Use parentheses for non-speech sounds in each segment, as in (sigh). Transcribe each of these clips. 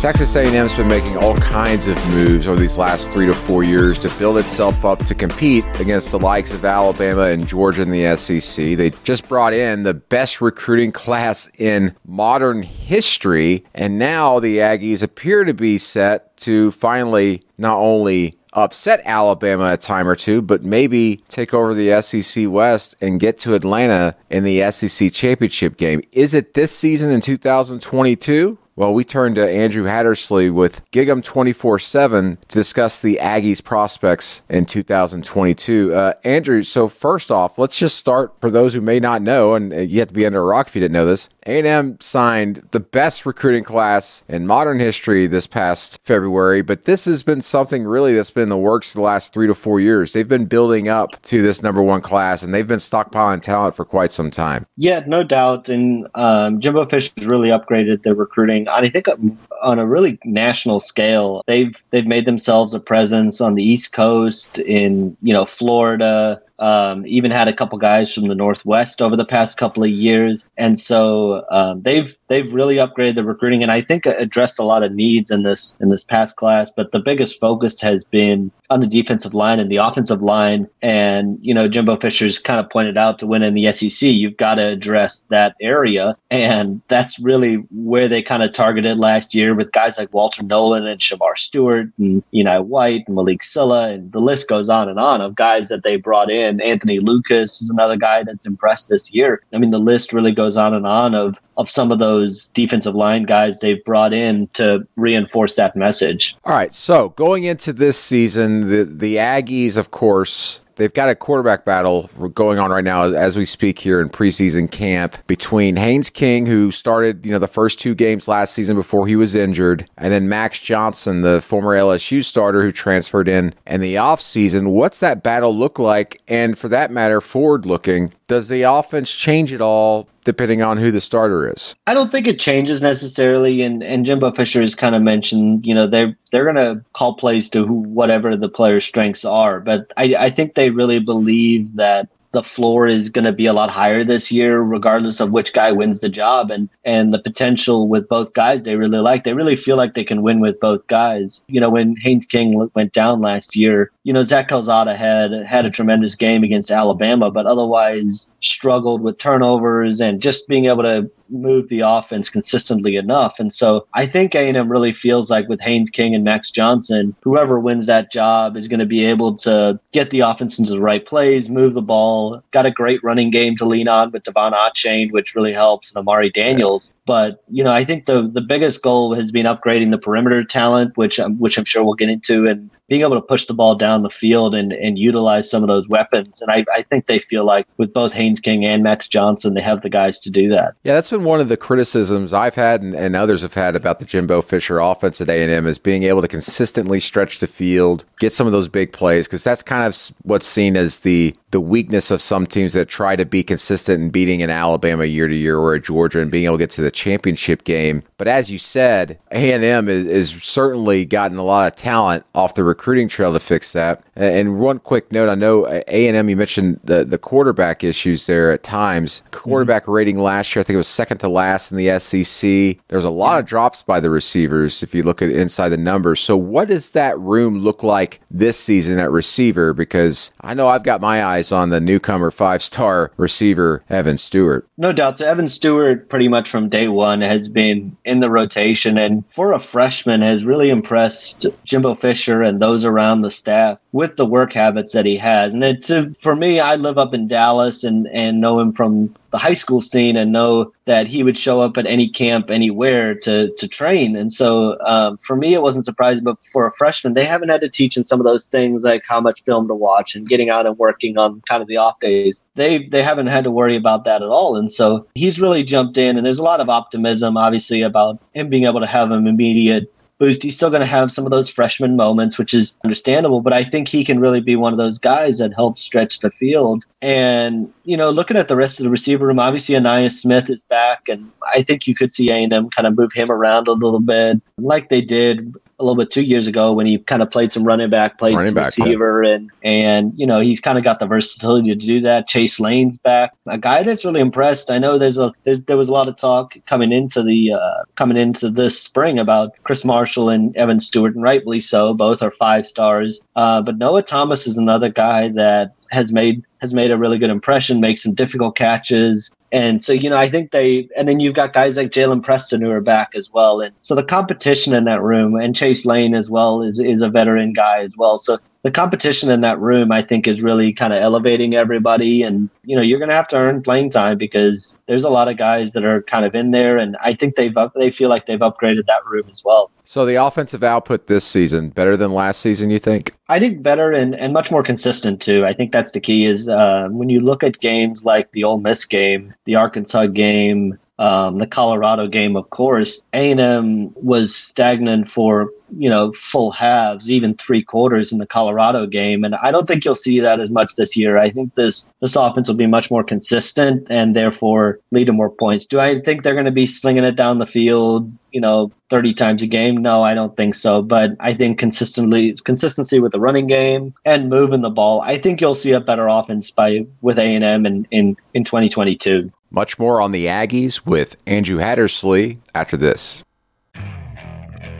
Texas A&M's been making all kinds of moves over these last three to four years to build itself up to compete against the likes of Alabama and Georgia in the SEC. They just brought in the best recruiting class in modern history, and now the Aggies appear to be set to finally not only upset Alabama a time or two, but maybe take over the SEC West and get to Atlanta in the SEC championship game. Is it this season in 2022? Well, we turn to Andrew Hattersley with Gig'em 24 7 to discuss the Aggies prospects in 2022. Uh, Andrew, so first off, let's just start for those who may not know, and you have to be under a rock if you didn't know this. A&M signed the best recruiting class in modern history this past February, but this has been something really that's been in the works the last three to four years. They've been building up to this number one class, and they've been stockpiling talent for quite some time. Yeah, no doubt. And um, Jimbo Fisher has really upgraded their recruiting. I think on a really national scale, they've they've made themselves a presence on the East Coast, in you know Florida, um, even had a couple guys from the Northwest over the past couple of years, and so um, they've they've really upgraded the recruiting, and I think addressed a lot of needs in this in this past class. But the biggest focus has been on the defensive line and the offensive line, and you know Jimbo Fisher's kind of pointed out to win in the SEC, you've got to address that area, and that's really where they kind of targeted last year with guys like Walter Nolan and Shemar Stewart and Enai White and Malick Sylla, and the list goes on and on of guys that they brought in and Anthony Lucas is another guy that's impressed this year. I mean, the list really goes on and on of of some of those defensive line guys they've brought in to reinforce that message. All right, so going into this season, the the Aggies, of course, They've got a quarterback battle going on right now as we speak here in preseason camp between Haynes King, who started, you know, the first two games last season before he was injured, and then Max Johnson, the former LSU starter who transferred in in the offseason. What's that battle look like? And for that matter, forward looking, does the offense change at all depending on who the starter is? I don't think it changes necessarily. And and Jimbo Fisher has kind of mentioned, you know, they're they're gonna call plays to who, whatever the player's strengths are. But I, I think they really believe that the floor is going to be a lot higher this year, regardless of which guy wins the job. And and the potential with both guys, they really like. They really feel like they can win with both guys. You know, when Haynes King went down last year, you know Zach Calzada had had a tremendous game against Alabama, but otherwise struggled with turnovers and just being able to move the offense consistently enough. And so I think A&M really feels like with Haynes King and Max Johnson, whoever wins that job is going to be able to get the offense into the right plays, move the ball, got a great running game to lean on with De'Von Achane, which really helps, and Amari Daniels. But you know, I think the the biggest goal has been upgrading the perimeter talent, which um, which I'm sure we'll get into, and being able to push the ball down the field and, and utilize some of those weapons. And I, I think they feel like with both Haynes King and Max Johnson, they have the guys to do that. Yeah, that's been one of the criticisms I've had and, and others have had about the Jimbo Fisher offense at A&M is being able to consistently stretch the field, get some of those big plays, because that's kind of what's seen as the the weakness of some teams that try to be consistent in beating an Alabama year to year or a Georgia and being able to get to the championship game. But as you said, A&M is, is certainly gotten a lot of talent off the recruiting trail to fix that. And one quick note, I know A&M, you mentioned the, the quarterback issues there at times. Quarterback mm-hmm. rating last year, I think it was second to last in the SEC. There's a lot of drops by the receivers if you look at inside the numbers. So what does that room look like this season at receiver? Because I know I've got my eyes eyes on the newcomer five star receiver, Evan Stewart. No doubt. So, Evan Stewart, pretty much from day one, has been in the rotation and for a freshman has really impressed Jimbo Fisher and those around the staff with the work habits that he has. And it's, uh, for me, I live up in Dallas and, and know him from the high school scene and know that he would show up at any camp anywhere to to train. And so um, for me, it wasn't surprising. But for a freshman, they haven't had to teach in some of those things like how much film to watch and getting out and working on kind of the off days. They they haven't had to worry about that at all. And so he's really jumped in. And there's a lot of optimism, obviously, about him being able to have an immediate boost. He's still going to have some of those freshman moments, which is understandable, but I think he can really be one of those guys that helps stretch the field. And, you know, looking at the rest of the receiver room, obviously Ainias Smith is back, and I think you could see A&M kind of move him around a little bit like they did a little bit two years ago when he kind of played some running back, played running some back, receiver, yeah. and and you know he's kind of got the versatility to do that. Chase Lane's back, a guy that's really impressed. I know there's a there's, there was a lot of talk coming into the uh, coming into this spring about Chris Marshall and Evan Stewart, and rightfully so. Both are five stars, uh, but Noah Thomas is another guy that has made has made a really good impression, makes some difficult catches. And so, you know, I think they, and then you've got guys like Jalen Preston who are back as well. And so the competition in that room, and Chase Lane as well is, is a veteran guy as well. So the competition in that room, I think, is really kind of elevating everybody. And, you know, you're going to have to earn playing time because there's a lot of guys that are kind of in there. And I think they've, up, they feel like they've upgraded that room as well. So the offensive output this season, better than last season, you think? I think better and, and much more consistent too. I think that's the key is uh, when you look at games like the Ole Miss game, the Arkansas game, um, the Colorado game, of course, A&M was stagnant for you know full halves, even three quarters in the Colorado game, and I don't think you'll see that as much this year. I think this this offense will be much more consistent and therefore lead to more points. Do I think they're going to be slinging it down the field? You know, 30 times a game? No, I don't think so. But I think consistently consistency with the running game and moving the ball. I think you'll see a better offense by with A and M in, in in 2022. Much more on the Aggies with Andrew Hattersley after this.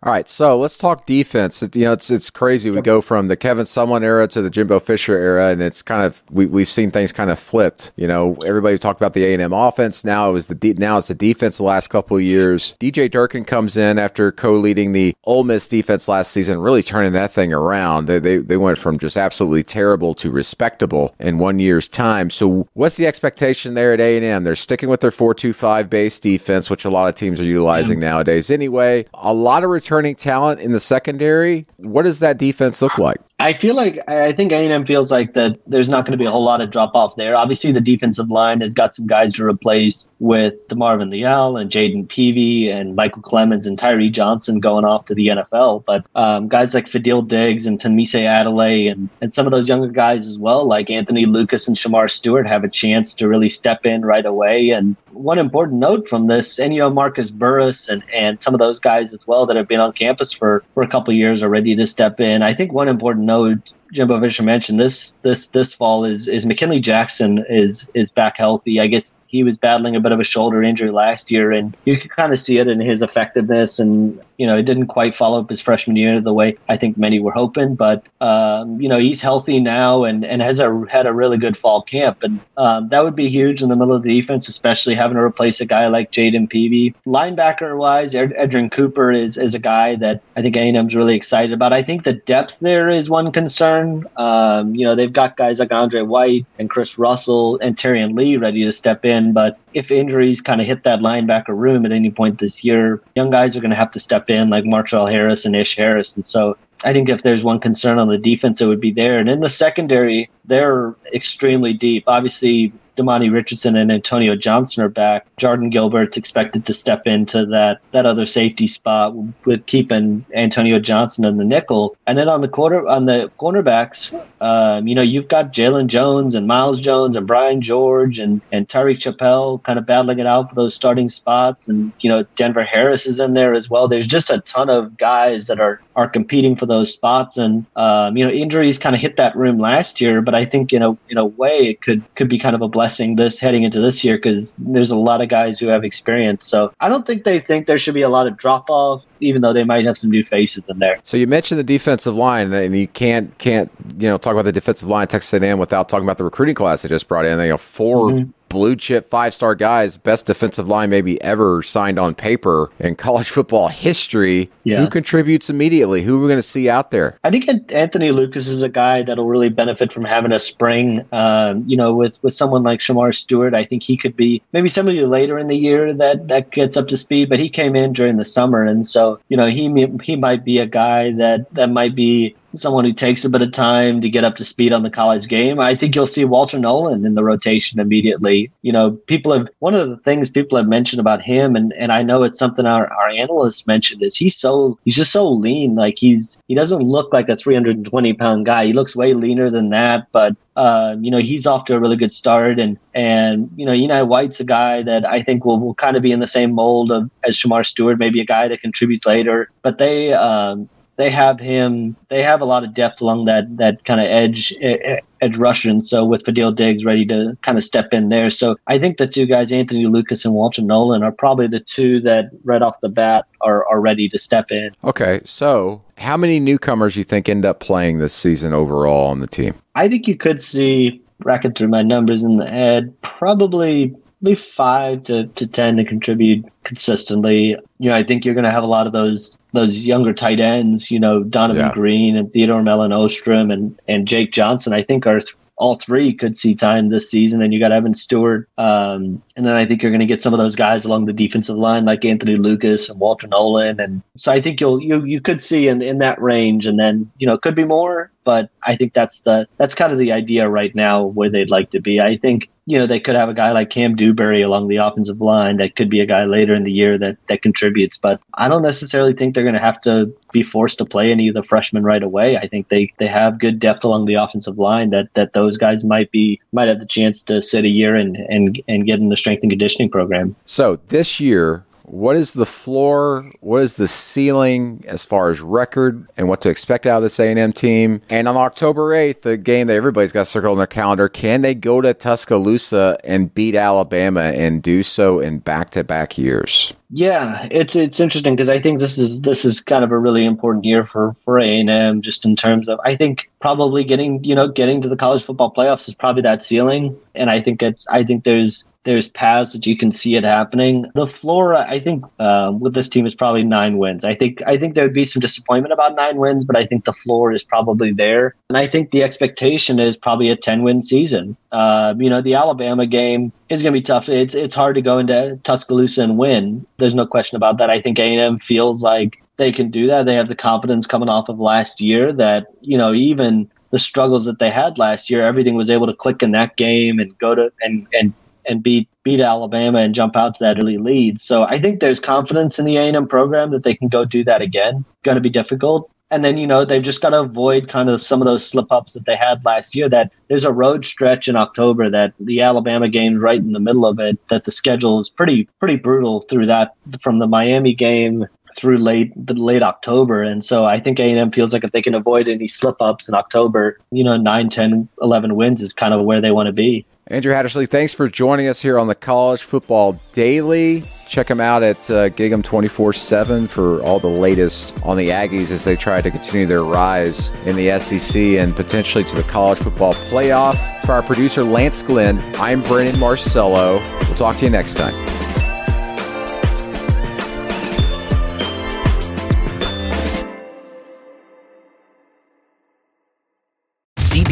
All right, so let's talk defense. It, you know, it's it's crazy. We go from the Kevin Sumlin era to the Jimbo Fisher era, and it's kind of we we've seen things kind of flipped. You know, everybody talked about the A and M offense. Now it was the de- now it's the defense. The last couple of years, DJ Durkin comes in after co-leading the Ole Miss defense last season, really turning that thing around. They they, they went from just absolutely terrible to respectable in one year's time. So what's the expectation there at A and M? They're sticking with their four two five base defense, which a lot of teams are utilizing yeah. nowadays. Anyway, a lot of returning talent in the secondary. What does that defense look like? I feel like I think A&M feels like that there's not going to be a whole lot of drop off there. Obviously, the defensive line has got some guys to replace with Marvin Leal and Jayden Peevy and Michael Clemons and Tyree Johnson going off to the NFL. But um, guys like Fadil Diggs and Tunmise Adeleye and, and some of those younger guys as well, like Anthony Lucas and Shemar Stewart, have a chance to really step in right away. And one important note from this, know, Marcus Burris and, and some of those guys as well that have been on campus for, for a couple years are ready to step in. I think one important note Jimbo Fisher mentioned this this this fall is is McKinley Jackson is is back healthy. I guess he was battling a bit of a shoulder injury last year, and you could kind of see it in his effectiveness. And you know, it didn't quite follow up his freshman year the way I think many were hoping. But um, you know, he's healthy now and and has a, had a really good fall camp, and um, that would be huge in the middle of the defense, especially having to replace a guy like Jayden Peevy. Linebacker wise, Ed- Edgerrin Cooper is is a guy that I think A&M's really excited about. I think the depth there is one concern. Um, you know, they've got guys like Andre White and Chris Russell and Terrion Lee ready to step in, but if injuries kind of hit that linebacker room at any point this year, young guys are going to have to step in like Marshall Harris and Ish Harris. And so I think if there's one concern on the defense, it would be there. And in the secondary, they're extremely deep. Obviously, Demani Richardson and Antonio Johnson are back. Jardin Gilbert's expected to step into that that other safety spot with keeping Antonio Johnson in the nickel. And then on the quarter on the cornerbacks, um, you know, you've got Jalen Jones and Miles Jones and Brian George and and Tyreek Chappell kind of battling it out for those starting spots. And you know, Denver Harris is in there as well. There's just a ton of guys that are are competing for those spots. And um, you know, injuries kind of hit that room last year, but I think you know, in a way it could could be kind of a blessing blessing this heading into this year because there's a lot of guys who have experience. So I don't think they think there should be a lot of drop off, even though they might have some new faces in there. So you mentioned the defensive line, and you can't can't you know talk about the defensive line Texas A&M without talking about the recruiting class they just brought in. You know, 4 mm-hmm blue chip five star guys, best defensive line maybe ever signed on paper in (laughs) college football history. Yeah. Who contributes immediately? Who are we going to see out there? I think Anthony Lucas is a guy that'll really benefit from having a spring. Um, you know, with with someone like Shemar Stewart, I think he could be maybe somebody later in the year that that gets up to speed. But he came in during the summer, and so you know he he might be a guy that that might be someone who takes a bit of time to get up to speed on the college game. I think you'll see Walter Nolan in the rotation immediately. You know, people have one of the things people have mentioned about him, and, and I know it's something our, our analysts mentioned is he's so he's just so lean. Like he's he doesn't look like a 320 pound guy. He looks way leaner than that, but uh, you know, he's off to a really good start. And, and, you know, Enai White's a guy that I think will, will kind of be in the same mold of as Shemar Stewart, maybe a guy that contributes later. But they, um, they have him. They have a lot of depth along that that kind of edge edge Russian. So with Fadil Diggs ready to kind of step in there. So I think the two guys, Anthony Lucas and Walter Nolan, are probably the two that right off the bat are, are ready to step in. Okay, so how many newcomers you think end up playing this season overall on the team? I think you could see racking through my numbers in the head, probably maybe five to, to ten to contribute consistently. You know, I think you're going to have a lot of those those younger tight ends. You know, Donovan yeah. Green and Theodore Melin Ohrstrom and and Jake Johnson. I think are th- all three could see time this season. And you got Evan Stewart. Um, and then I think you're going to get some of those guys along the defensive line, like Anthony Lucas and Walter Nolan. And so I think you'll you you could see in, in that range. And then you know it could be more, but I think that's the that's kind of the idea right now where they'd like to be. I think you know, they could have a guy like Kam Dewberry along the offensive line that could be a guy later in the year that, that contributes. But I don't necessarily think they're going to have to be forced to play any of the freshmen right away. I think they, they have good depth along the offensive line that, that those guys might be might have the chance to sit a year and, and, and get in the strength and conditioning program. So this year, what is the floor? What is the ceiling as far as record and what to expect out of this A&M team? And on October 8th, the game that everybody's got circled on their calendar, can they go to Tuscaloosa and beat Alabama and do so in back-to-back years? Yeah, it's it's interesting because I think this is this is kind of a really important year for for A and M just in terms of I think probably getting you know getting to the college football playoffs is probably that ceiling, and I think it's I think there's there's paths that you can see it happening. The floor, I think, uh, with this team is probably nine wins. I think I think there would be some disappointment about nine wins, but I think the floor is probably there, and I think the expectation is probably a ten win season. Uh, you know, the Alabama game is going to be tough. It's it's hard to go into Tuscaloosa and win. There's no question about that. I think A&M feels like they can do that. They have the confidence coming off of last year that you know even the struggles that they had last year, everything was able to click in that game and go to and and and beat beat Alabama and jump out to that early lead. So I think there's confidence in the A&M program that they can go do that again. Going to be difficult. And then, you know, they've just got to avoid kind of some of those slip ups that they had last year. That there's a road stretch in October that the Alabama game right in the middle of it, that the schedule is pretty, pretty brutal through that from the Miami game through late the late October. And so I think A&M feels like if they can avoid any slip ups in October, you know, 9, 10, 11 wins is kind of where they want to be. Andrew Hattersley, thanks for joining us here on the College Football Daily. Check them out at uh, Gig'em 24 7 for all the latest on the Aggies as they try to continue their rise in the SEC and potentially to the college football playoff. For our producer, Lance Glenn, I'm Brandon Marcello. We'll talk to you next time.